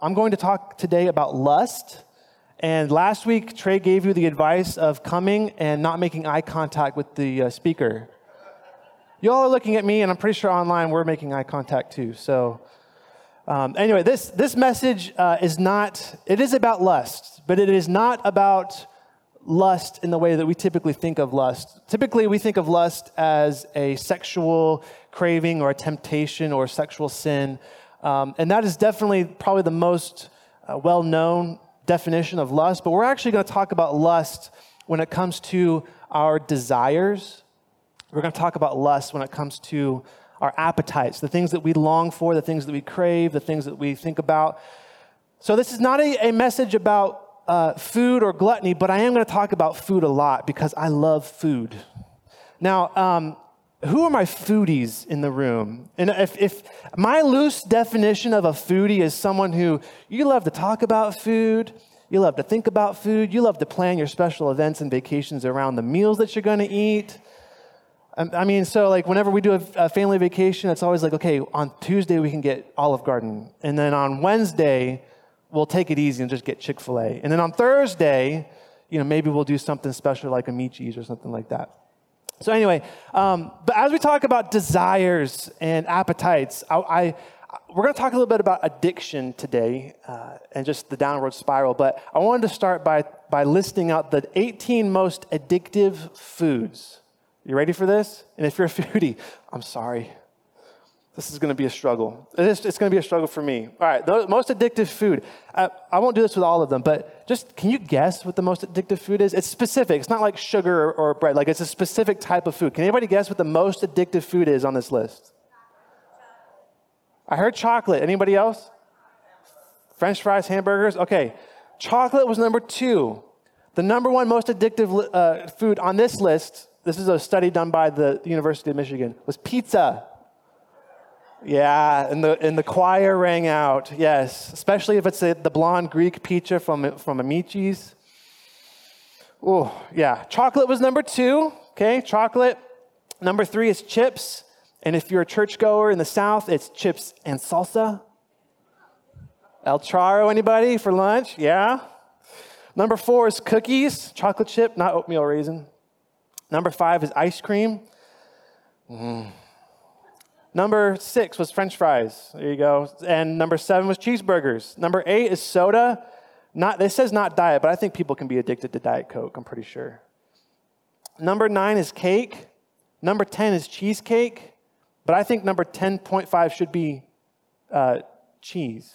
I'm going to talk today about lust. And last week, Trey gave you the advice of coming and not making eye contact with the uh, speaker. Y'all are looking at me, and I'm pretty sure online we're making eye contact too. So, um, anyway, this, this message uh, is not, it is about lust, but it is not about lust in the way that we typically think of lust. Typically, we think of lust as a sexual craving or a temptation or sexual sin. Um, and that is definitely probably the most uh, well known definition of lust. But we're actually going to talk about lust when it comes to our desires. We're going to talk about lust when it comes to our appetites, the things that we long for, the things that we crave, the things that we think about. So, this is not a, a message about uh, food or gluttony, but I am going to talk about food a lot because I love food. Now, um, who are my foodies in the room? And if, if, my loose definition of a foodie is someone who you love to talk about food, you love to think about food, you love to plan your special events and vacations around the meals that you're going to eat. Um, I mean, so like whenever we do a, family vacation, it's always like, okay, on Tuesday we can get Olive Garden, and then on Wednesday we'll take it easy and just get Chick Fil A, and then on Thursday, you know, maybe we'll do something special like a cheese or something like that. So, anyway, um, but as we talk about desires and appetites, I, I we're going to talk a little bit about addiction today uh, and just the downward spiral. But I wanted to start by, by listing out the 18 most addictive foods. You ready for this? And if you're a foodie, I'm sorry. This is going to be a struggle. It's, it's going to be a struggle for me. All right, the most addictive food. I, I, won't do this with all of them, but just can you guess what the most addictive food is? It's specific. It's not like sugar or, or bread. Like it's a specific type of food. Can anybody guess what the most addictive food is on this list? I heard chocolate. Anybody else? French fries, hamburgers. Okay, chocolate was number two. The number one most addictive uh, food on this list. This is a study done by the University of Michigan. Was pizza. Yeah, and the, and the choir rang out, yes, especially if it's the blonde Greek pizza from, from Amici's. Oh, yeah. Chocolate was number two, okay, chocolate. Number three is chips. And if you're a churchgoer in the South, it's chips and salsa. El Charro, anybody for lunch? Yeah. Number four is cookies, chocolate chip, not oatmeal raisin. Number five is ice cream. Mm. Number six was French fries. There you go. And number seven was cheeseburgers. Number eight is soda. Not this says not diet, but I think people can be addicted to Diet Coke. I'm pretty sure. Number nine is cake. Number ten is cheesecake, but I think number ten point five should be uh, cheese.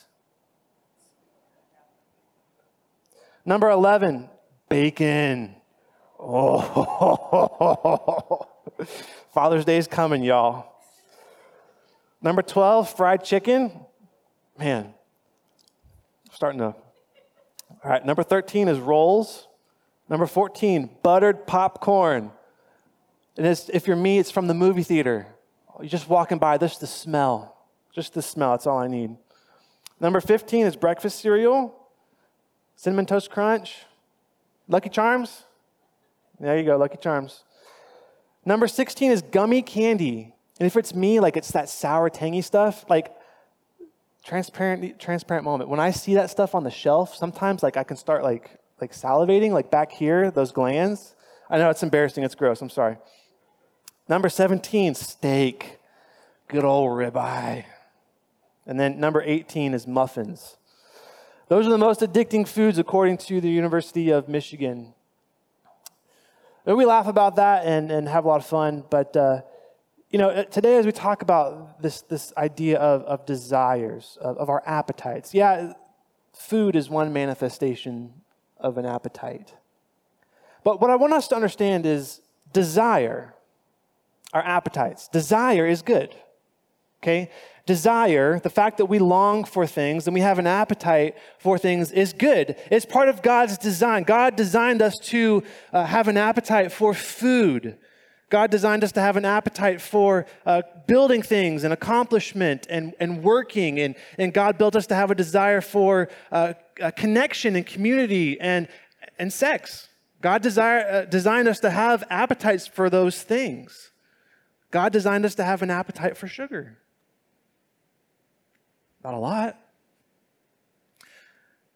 Number eleven, bacon. Oh, Father's Day is coming, y'all. Number 12, fried chicken. Man, starting to. All right, number 13 is rolls. Number 14, buttered popcorn. And if you're me, it's from the movie theater. You're just walking by, just the smell. Just the smell, that's all I need. Number 15 is breakfast cereal, cinnamon toast crunch, Lucky Charms. There you go, Lucky Charms. Number 16 is gummy candy. And if it's me, like it's that sour, tangy stuff, like transparent, transparent moment. When I see that stuff on the shelf, sometimes like I can start like like salivating, like back here, those glands. I know it's embarrassing, it's gross, I'm sorry. Number 17, steak. Good old ribeye. And then number 18 is muffins. Those are the most addicting foods according to the University of Michigan. And we laugh about that and, and have a lot of fun, but uh, you know, uh, today as we talk about this, this idea of, of desires, of, of our appetites, yeah, food is one manifestation of an appetite. But what I want us to understand is desire, our appetites. Desire is good. Okay? Desire, the fact that we long for things and we have an appetite for things is good. It's part of God's design. God designed us to uh, have an appetite for food, God designed us to have an appetite for uh, building things and accomplishment and, and working. And, and God built us to have a desire for uh, a connection and community and, and sex. God desire, uh, designed us to have appetites for those things. God designed us to have an appetite for sugar. Not a lot.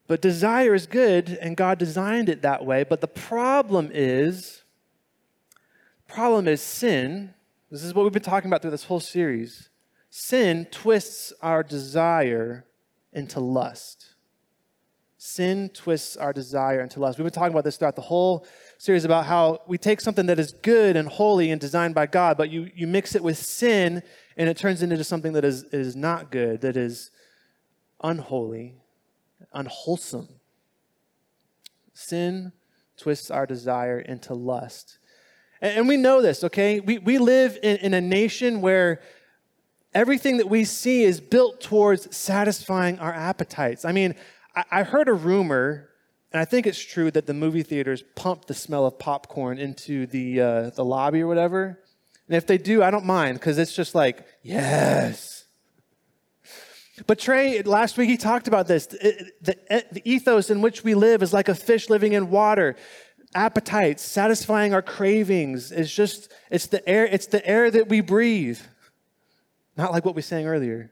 But desire is good, and God designed it that way. But the problem is, problem is sin. This is what we've been talking about through this whole series. Sin twists our desire into lust. Sin twists our desire into lust. We've been talking about this throughout the whole series about how we take something that is good and holy and designed by God, but you, you mix it with sin and it turns into something that is, is not good, that is unholy, unwholesome. Sin twists our desire into lust. And, we know this, okay? We, we live in, in a nation where everything that we see is built towards satisfying our appetites. I mean, I, I heard a rumor, and I think it's true, that the movie theaters pump the smell of popcorn into the, uh, the lobby or whatever. And if they do, I don't mind because it's just like, yes. But Trey, last week he talked about this. The, the, ethos in which we live is like a fish living in water. Appetites, satisfying our cravings is just, it's the air, it's the air that we breathe. Not like what we sang earlier.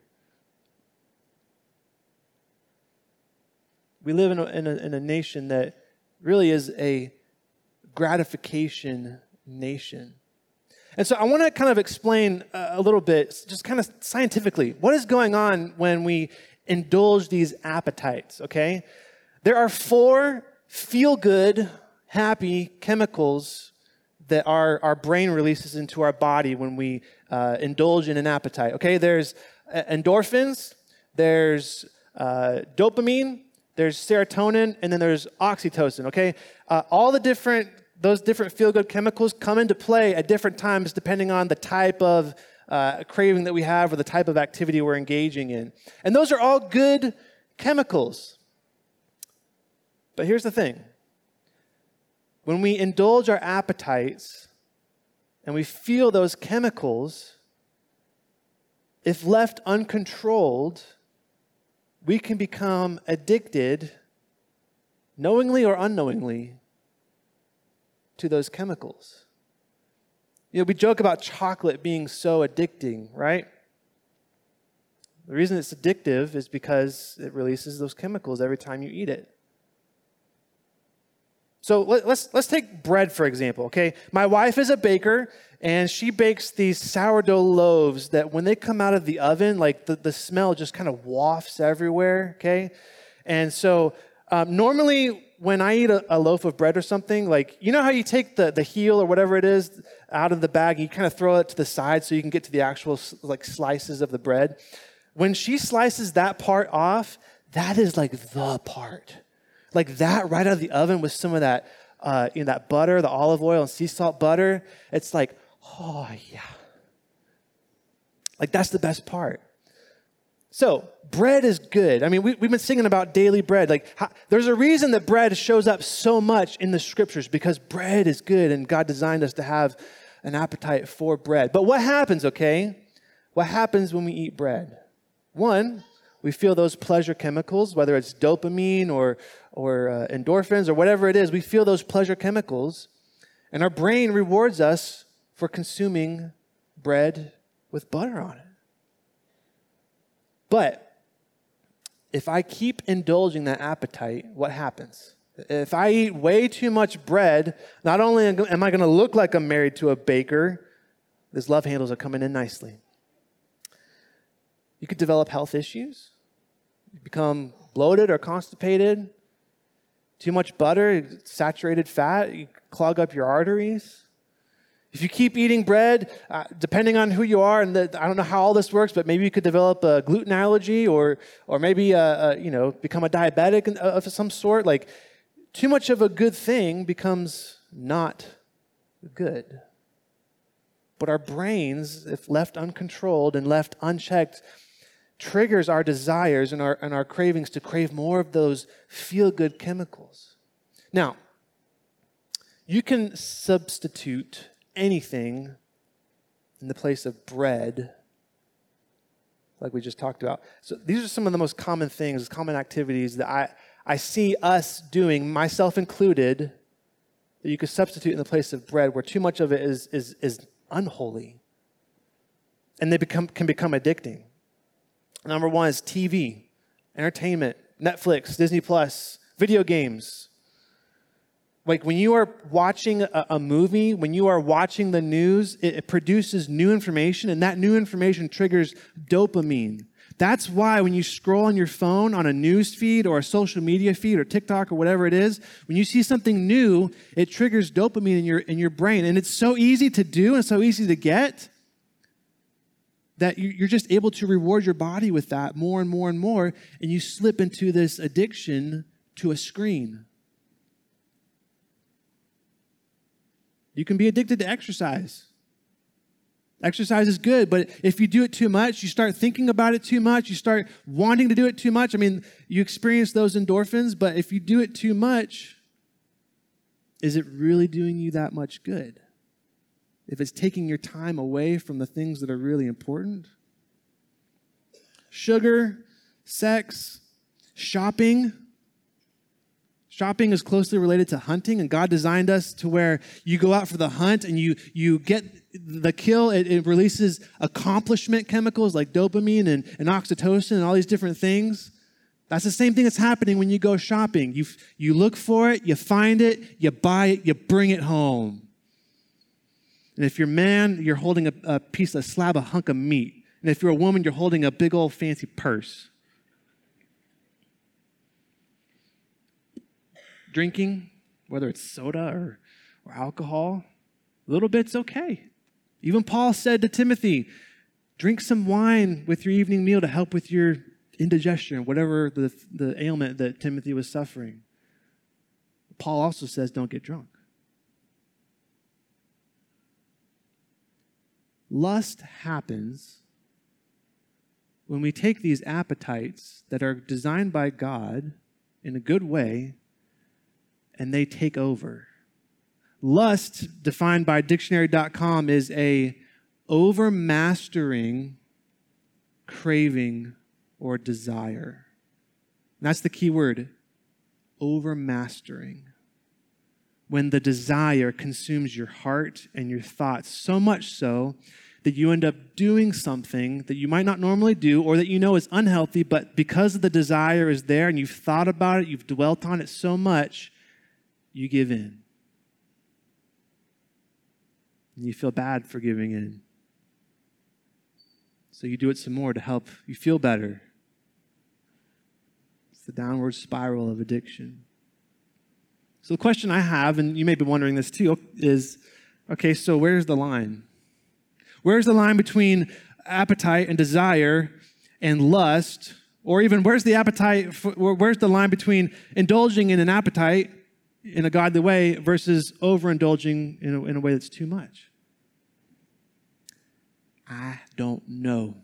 We live in a, in a, in a nation that really is a gratification nation. And so I want to kind of explain a little bit, just kind of scientifically, what is going on when we indulge these appetites, okay? There are four feel good, happy chemicals that our, our brain releases into our body when we uh, indulge in an appetite, okay? There's uh, endorphins, there's uh, dopamine, there's serotonin, and then there's oxytocin, okay? Uh, all the different those different feel good chemicals come into play at different times depending on the type of uh, craving that we have or the type of activity we're engaging in. And those are all good chemicals. But here's the thing when we indulge our appetites and we feel those chemicals, if left uncontrolled, we can become addicted, knowingly or unknowingly, to those chemicals. You know, we joke about chocolate being so addicting, right? The reason it's addictive is because it releases those chemicals every time you eat it. So let, us let's take bread for example. Okay, my wife is a baker, and she bakes these sourdough loaves that when they come out of the oven, like the, the smell just kind of wafts everywhere. Okay, and so um, normally when I eat a, a, loaf of bread or something, like, you know how you take the, the heel or whatever it is out of the bag, you kind of throw it to the side so you can get to the actual like slices of the bread? When she slices that part off, that is like the part. Like that right out of the oven with some of that, uh, you know, that butter, the olive oil and sea salt butter. It's like, oh yeah. Like that's the best part. So, bread is good. I mean, we, have been singing about daily bread. Like, how, there's a reason that bread shows up so much in the scriptures because bread is good and God designed us to have an appetite for bread. But what happens, okay? What happens when we eat bread? One, we feel those pleasure chemicals, whether it's dopamine or, or uh, endorphins or whatever it is, we feel those pleasure chemicals, and our brain rewards us for consuming bread with butter on it. But if I keep indulging that appetite, what happens? If I eat way too much bread, not only am I going to look like I'm married to a baker, these love handles are coming in nicely. You could develop health issues. You become bloated or constipated. Too much butter, saturated fat, you clog up your arteries. If you keep eating bread, uh, depending on who you are, and the, I don't know how all this works, but maybe you could develop a gluten allergy, or or maybe uh, uh, you know become a diabetic of some sort. Like too much of a good thing becomes not good. But our brains, if left uncontrolled and left unchecked, triggers our desires and our, and our cravings to crave more of those feel good chemicals. Now, you can substitute anything in the place of bread, like we just talked about. So these are some of the most common things, common activities that I, I see us doing, myself included, that you could substitute in the place of bread, where too much of it is, is, is unholy. And they become, can become addicting. Number one is TV, entertainment, Netflix, Disney Plus, video games. Like when you are watching a, a movie, when you are watching the news, it, it produces new information, and that new information triggers dopamine. That's why when you scroll on your phone on a news feed or a social media feed or TikTok or whatever it is, when you see something new, it triggers dopamine in your, in your brain. And it's so easy to do and so easy to get that you're just able to reward your body with that more and more and more, and you slip into this addiction to a screen. You can be addicted to exercise. Exercise is good, but if you do it too much, you start thinking about it too much, you start wanting to do it too much. I mean, you experience those endorphins, but if you do it too much, is it really doing you that much good? If it's taking your time away from the things that are really important. Sugar, sex, shopping. Shopping is closely related to hunting, and God designed us to where you go out for the hunt and you, you get the kill. It, it releases accomplishment chemicals like dopamine and, and oxytocin and all these different things. That's the same thing that's happening when you go shopping. You, you look for it, you find it, you buy it, you bring it home. And if you're a man, you're holding a, a piece, a slab, a hunk of meat. And if you're a woman, you're holding a big old fancy purse. Drinking, whether it's soda or, or alcohol, a little bit's okay. Even Paul said to Timothy, drink some wine with your evening meal to help with your indigestion, whatever the, the ailment that Timothy was suffering. Paul also says, don't get drunk. Lust happens when we take these appetites that are designed by God in a good way and they take over. Lust, defined by dictionary.com, is a overmastering craving or desire. And that's the key word overmastering when the desire consumes your heart and your thoughts, so much so that you end up doing something that you might not normally do or that you know is unhealthy, but because the desire is there and you've thought about it, you've dwelt on it so much, you give in. And you feel bad for giving in. So you do it some more to help you feel better. It's the downward spiral of addiction. So the question I have, and you may be wondering this too, is okay, so where's the line? Where's the line between appetite and desire and lust? Or even where's the appetite, for, where's the line between indulging in an appetite in a godly way versus overindulging in a, in a way that's too much? I don't know.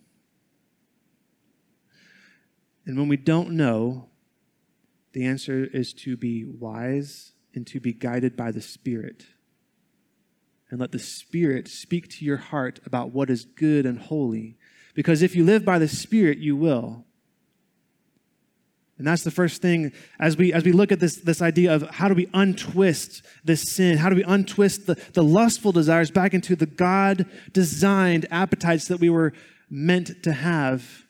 And when we don't know, the answer is to be wise and to be guided by the Spirit. And let the Spirit speak to your heart about what is good and holy. Because if you live by the Spirit, you will. And that's the first thing as we as we look at this, this idea of how do we untwist this sin? How do we untwist the, the lustful desires back into the God designed appetites that we were meant to have?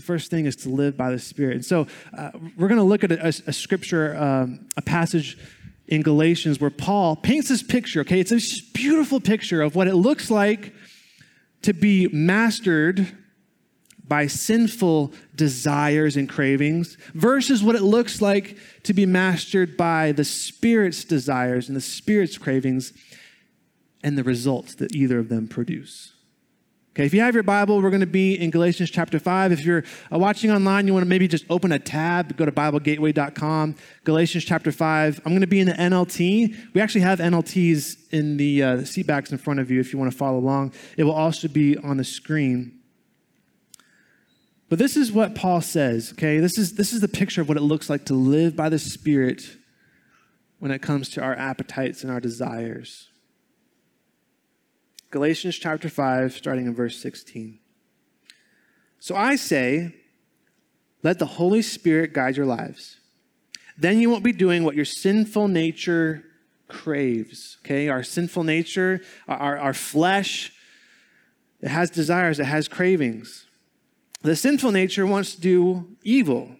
The first thing is to live by the Spirit. And so uh, we're going to look at a, a, a scripture, um, a passage in Galatians where Paul paints this picture, okay? It's a beautiful picture of what it looks like to be mastered by sinful desires and cravings versus what it looks like to be mastered by the Spirit's desires and the Spirit's cravings and the results that either of them produce. Okay, if you have your Bible, we're going to be in Galatians chapter 5. If you're uh, watching online, you want to maybe just open a tab, go to BibleGateway.com, Galatians chapter 5. I'm going to be in the NLT. We actually have NLTs in the, uh, the seat backs in front of you if you want to follow along. It will also be on the screen. But this is what Paul says, okay? This is, this is the picture of what it looks like to live by the Spirit when it comes to our appetites and our desires. Galatians chapter 5, starting in verse 16. So I say, let the Holy Spirit guide your lives. Then you won't be doing what your sinful nature craves. Okay, our sinful nature, our, our flesh, it has desires, it has cravings. The sinful nature wants to do evil.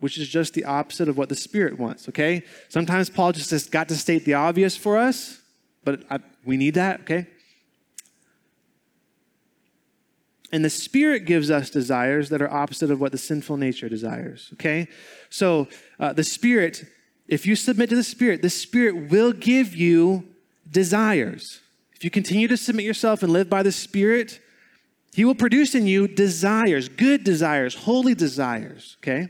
which is just the opposite of what the Spirit wants, okay? Sometimes Paul just has got to state the obvious for us, but I, we need that, okay? And the Spirit gives us desires that are opposite of what the sinful nature desires, okay? So uh, the Spirit, if you submit to the Spirit, the Spirit will give you desires. If you continue to submit yourself and live by the Spirit, He will produce in you desires, good desires, holy desires, okay?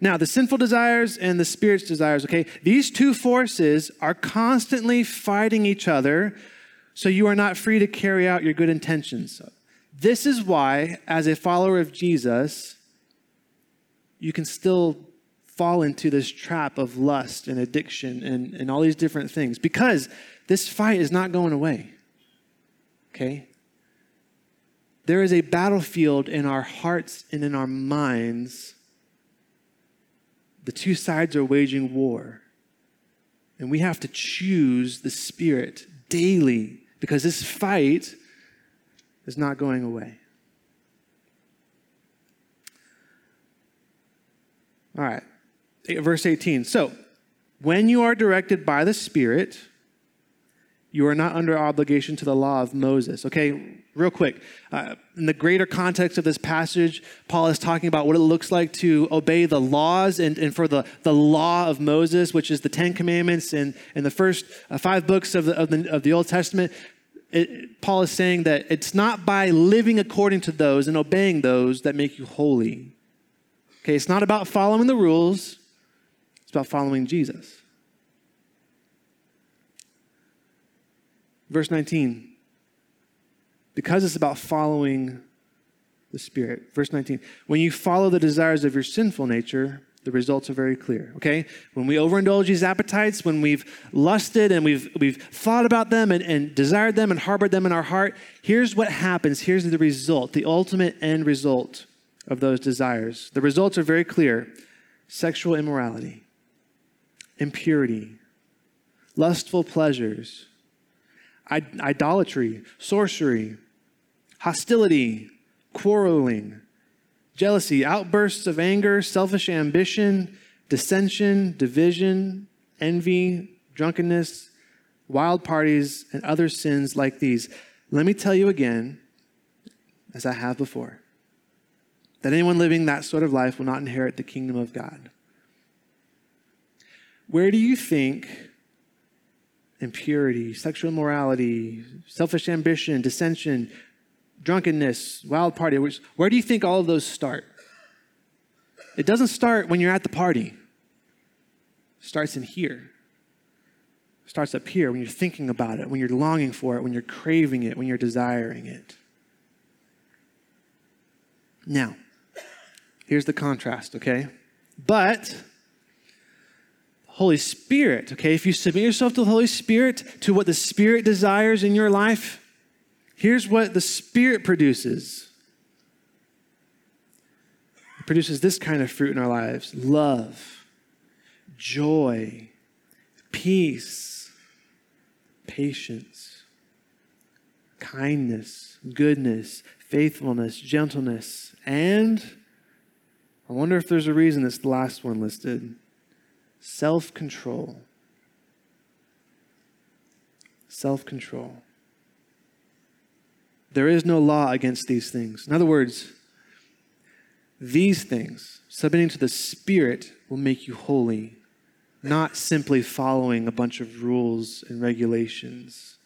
Now, the sinful desires and the Spirit's desires, okay, these two forces are constantly fighting each other so you are not free to carry out your good intentions. This is why, as a follower of Jesus, you can still fall into this trap of lust and addiction and, and all these different things because this fight is not going away. Okay? There is a battlefield in our hearts and in our minds. The two sides are waging war. And we have to choose the Spirit daily because this fight is not going away. All right, verse 18. So, when you are directed by the Spirit, you are not under obligation to the law of Moses. Okay, real quick. Uh, in the greater context of this passage, Paul is talking about what it looks like to obey the laws and, and for the, the law of Moses, which is the Ten Commandments and, and the first uh, five books of the, of the, of the Old Testament it, Paul is saying that it's not by living according to those and obeying those that make you holy. Okay, it's not about following the rules, it's about following Jesus. Verse 19. Because it's about following the Spirit. Verse 19. When you follow the desires of your sinful nature, the results are very clear, okay? When we overindulge these appetites, when we've lusted and we've, we've thought about them and, and desired them and harbored them in our heart, here's what happens. Here's the result, the ultimate end result of those desires. The results are very clear sexual immorality, impurity, lustful pleasures, idolatry, sorcery, hostility, quarreling jealousy, outbursts of anger, selfish ambition, dissension, division, envy, drunkenness, wild parties, and other sins like these. Let me tell you again, as I have before, that anyone living that sort of life will not inherit the kingdom of God. Where do you think impurity, sexual immorality, selfish ambition, dissension, drunkenness, wild party. Where do you think all of those start? It doesn't start when you're at the party. It starts in here. It starts up here when you're thinking about it, when you're longing for it, when you're craving it, when you're desiring it. Now, here's the contrast, okay? But Holy Spirit, okay, if you submit yourself to the Holy Spirit, to what the Spirit desires in your life, Here's what the Spirit produces it produces this kind of fruit in our lives love, joy, peace, patience, kindness, goodness, faithfulness, gentleness, and I wonder if there's a reason it's the last one listed self control. Self control. There is no law against these things. In other words, these things, submitting to the Spirit, will make you holy, not simply following a bunch of rules and regulations.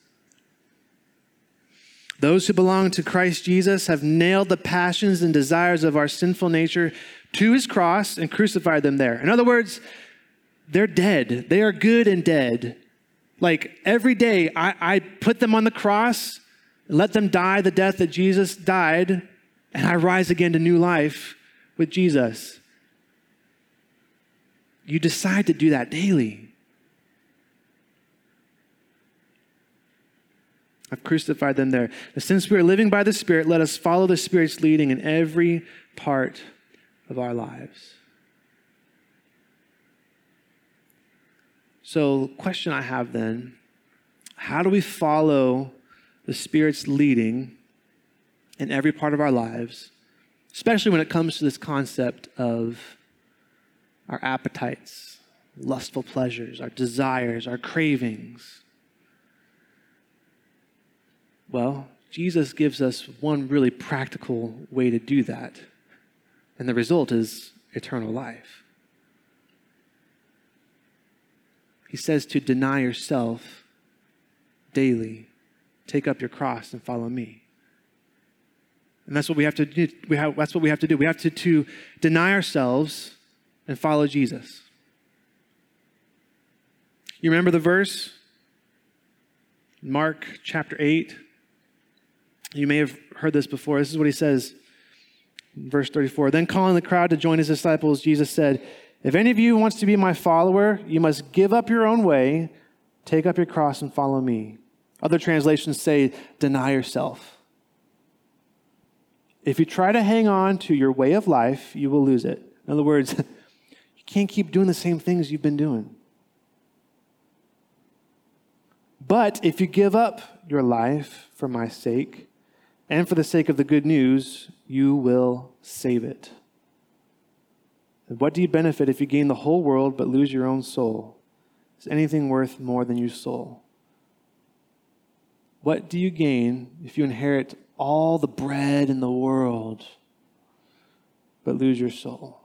Those who belong to Christ Jesus have nailed the passions and desires of our sinful nature to his cross and crucified them there. In other words, they're dead. They are good and dead. Like every day, I, I put them on the cross let them die the death that Jesus died, and I rise again to new life with Jesus. You decide to do that daily. I've crucified them there. since we are living by the Spirit, let us follow the Spirit's leading in every part of our lives. So, question I have then how do we follow the Spirit's leading in every part of our lives especially when it comes to this concept of our appetites, lustful pleasures, our desires, our cravings. Well, Jesus gives us one really practical way to do that, and the result is eternal life. He says to deny yourself daily, take up your cross and follow me. And that's what we have to do. We have, that's what we have to do. We have to, to deny ourselves and follow Jesus. You remember the verse? Mark chapter 8. You may have heard this before. This is what he says verse 34. Then calling the crowd to join his disciples, Jesus said, If any of you wants to be my follower, you must give up your own way, take up your cross, and follow me. Other translations say, deny yourself. If you try to hang on to your way of life, you will lose it. In other words, you can't keep doing the same things you've been doing. But if you give up your life for my sake and for the sake of the good news, you will save it. And what do you benefit if you gain the whole world but lose your own soul? Is anything worth more than your soul? What do you gain if you inherit all the bread in the world but lose your soul?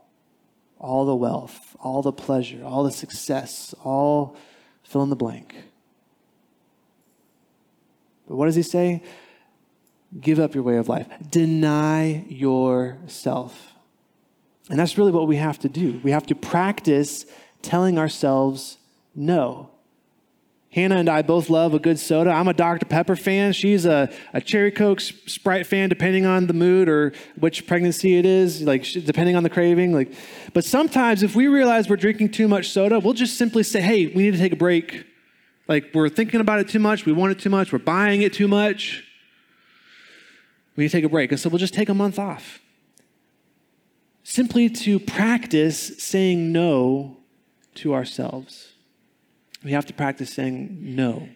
All the wealth, all the pleasure, all the success, all fill in the blank. But what does he say? Give up your way of life. Deny yourself. And that's really what we have to do. We have to practice telling ourselves no. Hannah and I both love a good soda. I'm a Dr. Pepper fan. She's a, a Cherry Coke Sprite fan, depending on the mood or which pregnancy it is, like depending on the craving. Like, but sometimes if we realize we're drinking too much soda, we'll just simply say, "Hey, we need to take a break." Like we're thinking about it too much, we want it too much, we're buying it too much. We need to take a break. And so we'll just take a month off. Simply to practice saying no to ourselves. We have to practice saying no.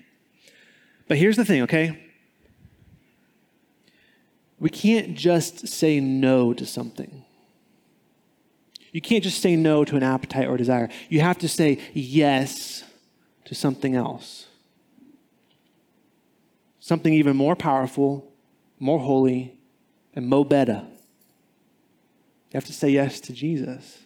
But here's the thing, okay? We can't just say no to something. You can't just say no to an appetite or desire. You have to say yes to something else. Something even more powerful, more holy, and mo better. You have to say yes to Jesus.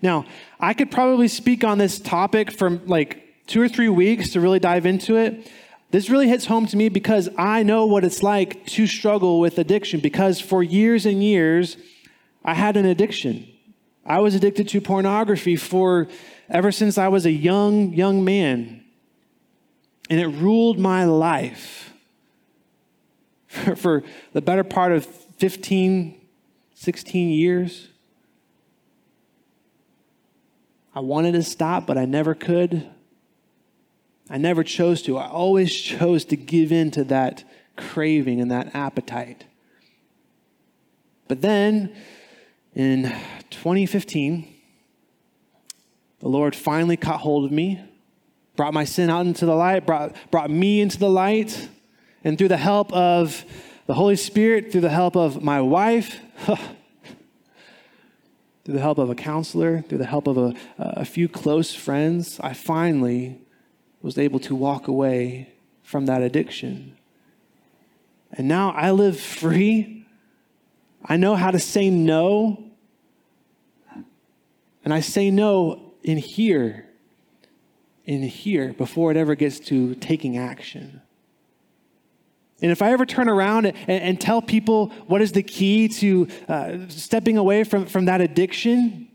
Now, I could probably speak on this topic for like two or three weeks to really dive into it. This really hits home to me because I know what it's like to struggle with addiction because for years and years, I had an addiction. I was addicted to pornography for ever since I was a young, young man. And it ruled my life for, for the better part of 15, 16 years. I wanted to stop, but I never could. I never chose to. I always chose to give in to that craving and that appetite. But then in 2015, the Lord finally caught hold of me, brought my sin out into the light, brought, brought me into the light, and through the help of the Holy Spirit, through the help of my wife, through the help of a counselor, through the help of a, a few close friends, I finally was able to walk away from that addiction. And now I live free. I know how to say no. And I say no in here, in here, before it ever gets to taking action. And if I ever turn around and, and tell people what is the key to uh, stepping away from, from that addiction,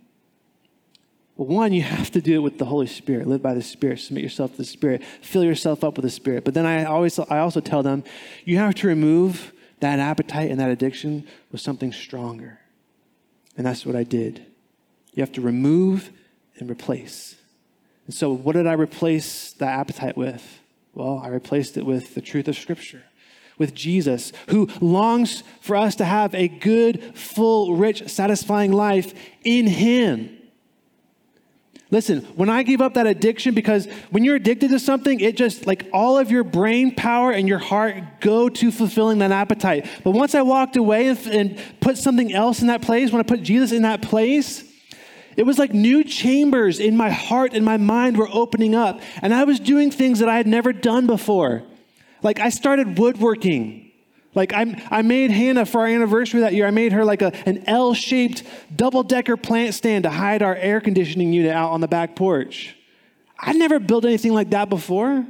one, you have to do it with the Holy Spirit. Live by the Spirit. Submit yourself to the Spirit. Fill yourself up with the Spirit. But then I always, I also tell them, you have to remove that appetite and that addiction with something stronger. And that's what I did. You have to remove and replace. And so, what did I replace that appetite with? Well, I replaced it with the truth of Scripture, with Jesus, who longs for us to have a good, full, rich, satisfying life in Him. Listen, when I gave up that addiction, because when you're addicted to something, it just like all of your brain power and your heart go to fulfilling that appetite. But once I walked away and, and put something else in that place, when I put Jesus in that place, it was like new chambers in my heart and my mind were opening up. And I was doing things that I had never done before. Like I started woodworking. Like I, I made Hannah for our anniversary that year, I made her like a, an L shaped double decker plant stand to hide our air conditioning unit out on the back porch. I'd never built anything like that before.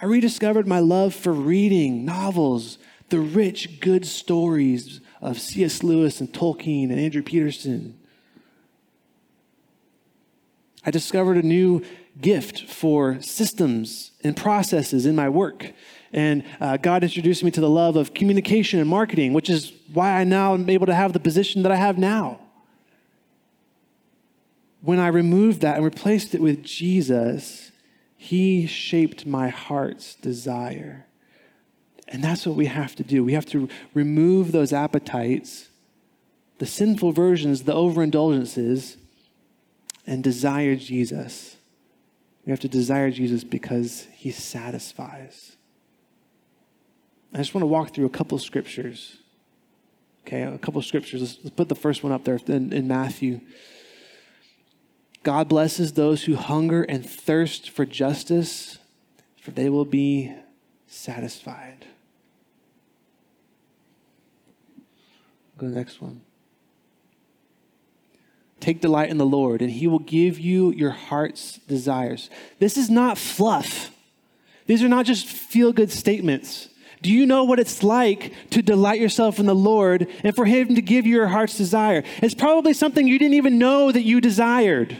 I rediscovered my love for reading novels, the rich, good stories of C.S. Lewis and Tolkien and Andrew Peterson. I discovered a new gift for systems and processes in my work. And uh, God introduced me to the love of communication and marketing, which is why I now am able to have the position that I have now. When I removed that and replaced it with Jesus, He shaped my heart's desire. And that's what we have to do. We have to remove those appetites, the sinful versions, the overindulgences, and desire Jesus. We have to desire Jesus because he satisfies. I just want to walk through a couple scriptures. Okay, a couple scriptures. Let's, let's, put the first one up there in, in Matthew. God blesses those who hunger and thirst for justice, for they will be satisfied. Go to the next one. Take delight in the Lord, and he will give you your heart's desires. This is not fluff. These are not just feel good statements. Do you know what it's like to delight yourself in the Lord and for him to give you your heart's desire? It's probably something you didn't even know that you desired.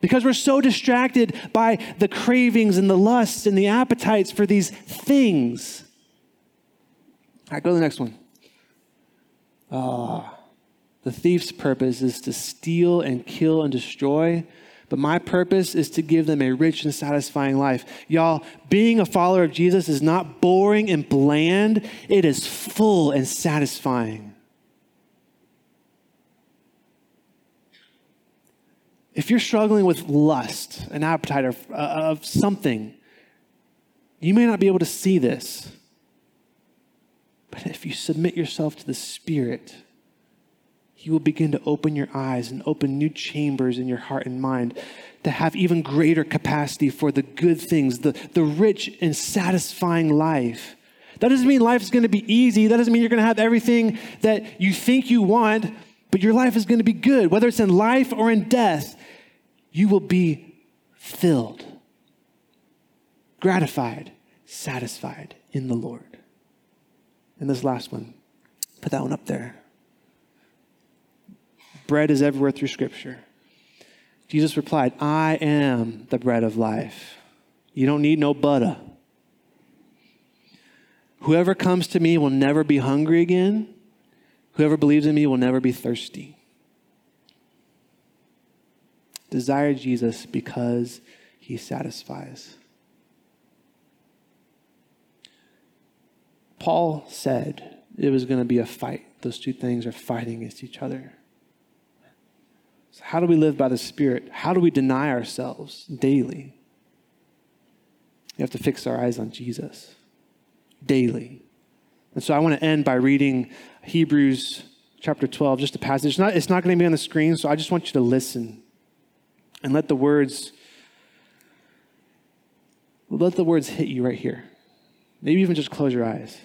Because we're so distracted by the cravings and the lusts and the appetites for these things. All right, go to the next one. Ah. The thief's purpose is to steal and kill and destroy, but my purpose is to give them a rich and satisfying life. Y'all, being a follower of Jesus is not boring and bland, it is full and satisfying. If you're struggling with lust, an appetite of, uh, of something, you may not be able to see this. But if you submit yourself to the Spirit, he will begin to open your eyes and open new chambers in your heart and mind to have even greater capacity for the good things, the, the rich and satisfying life. That doesn't mean life is going to be easy. That doesn't mean you're going to have everything that you think you want, but your life is going to be good. Whether it's in life or in death, you will be filled, gratified, satisfied in the Lord. And this last one, put that one up there bread is everywhere through Scripture. Jesus replied, I am the bread of life. You don't need no butter. Whoever comes to me will never be hungry again. Whoever believes in me will never be thirsty. Desire Jesus because he satisfies. Paul said it was going to be a fight. Those two things are fighting against each other. So how do we live by the Spirit? How do we deny ourselves daily? We have to fix our eyes on Jesus daily. And so I want to end by reading Hebrews chapter 12, just a passage. It's not, it's not going to be on the screen, so I just want you to listen and let the words let the words hit you right here. Maybe even just close your eyes.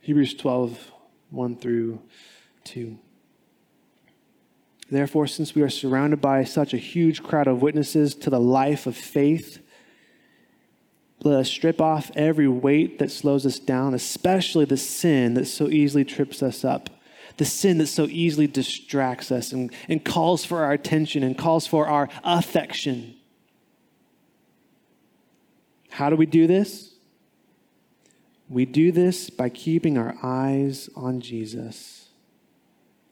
Hebrews 12, 1 through 2. Therefore, since we are surrounded by such a huge crowd of witnesses to the life of faith, let us strip off every weight that slows us down, especially the sin that so easily trips us up, the sin that so easily distracts us and, and calls for our attention and calls for our affection. How do we do this? We do this by keeping our eyes on Jesus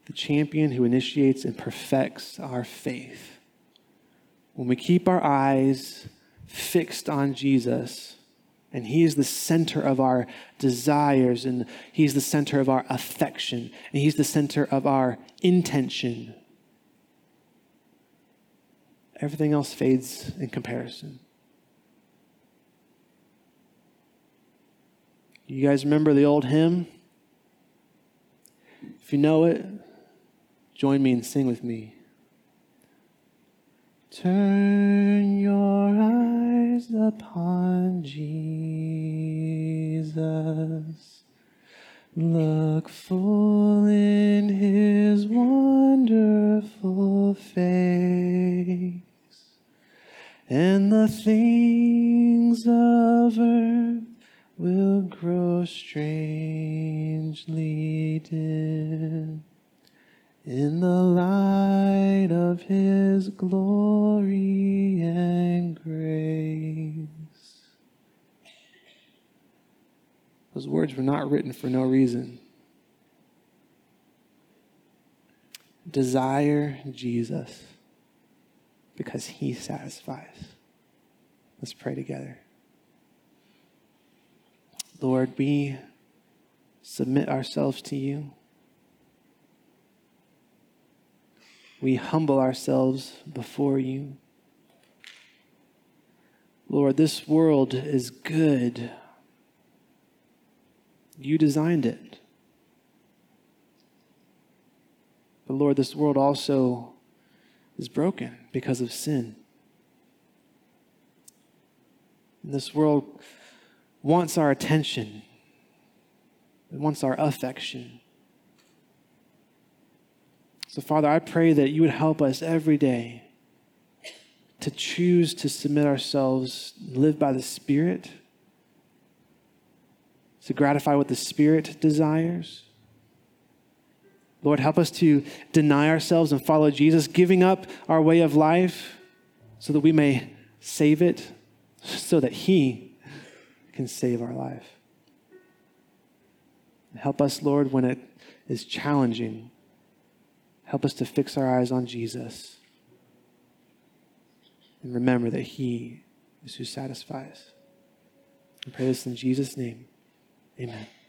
the champion who initiates and perfects our faith. When we keep our eyes fixed on Jesus, And He is the center of our desires, and He's the center of our affection, and He's the center of our intention. Everything else fades in comparison. You guys remember the old hymn? If you know it, join me and sing with me. Turn your eyes upon Jesus. Look full in his wonderful face, and the things of earth will grow strangely Those words were not written for no reason. Desire Jesus because he satisfies. Let's pray together. Lord, we submit ourselves to you. we humble ourselves before you. Lord, this world is good. You designed it. But Lord, this world also is broken because of sin. And this world wants our attention, it wants our affection. So, Father, I pray that you would help us every day to choose to submit ourselves, live by the Spirit, to gratify what the Spirit desires. Lord, help us to deny ourselves and follow Jesus, giving up our way of life so that we may save it, so that He can save our life. Help us, Lord, when it is challenging Help us to fix our eyes on Jesus and remember that He is who satisfies. I pray this in Jesus' name. Amen.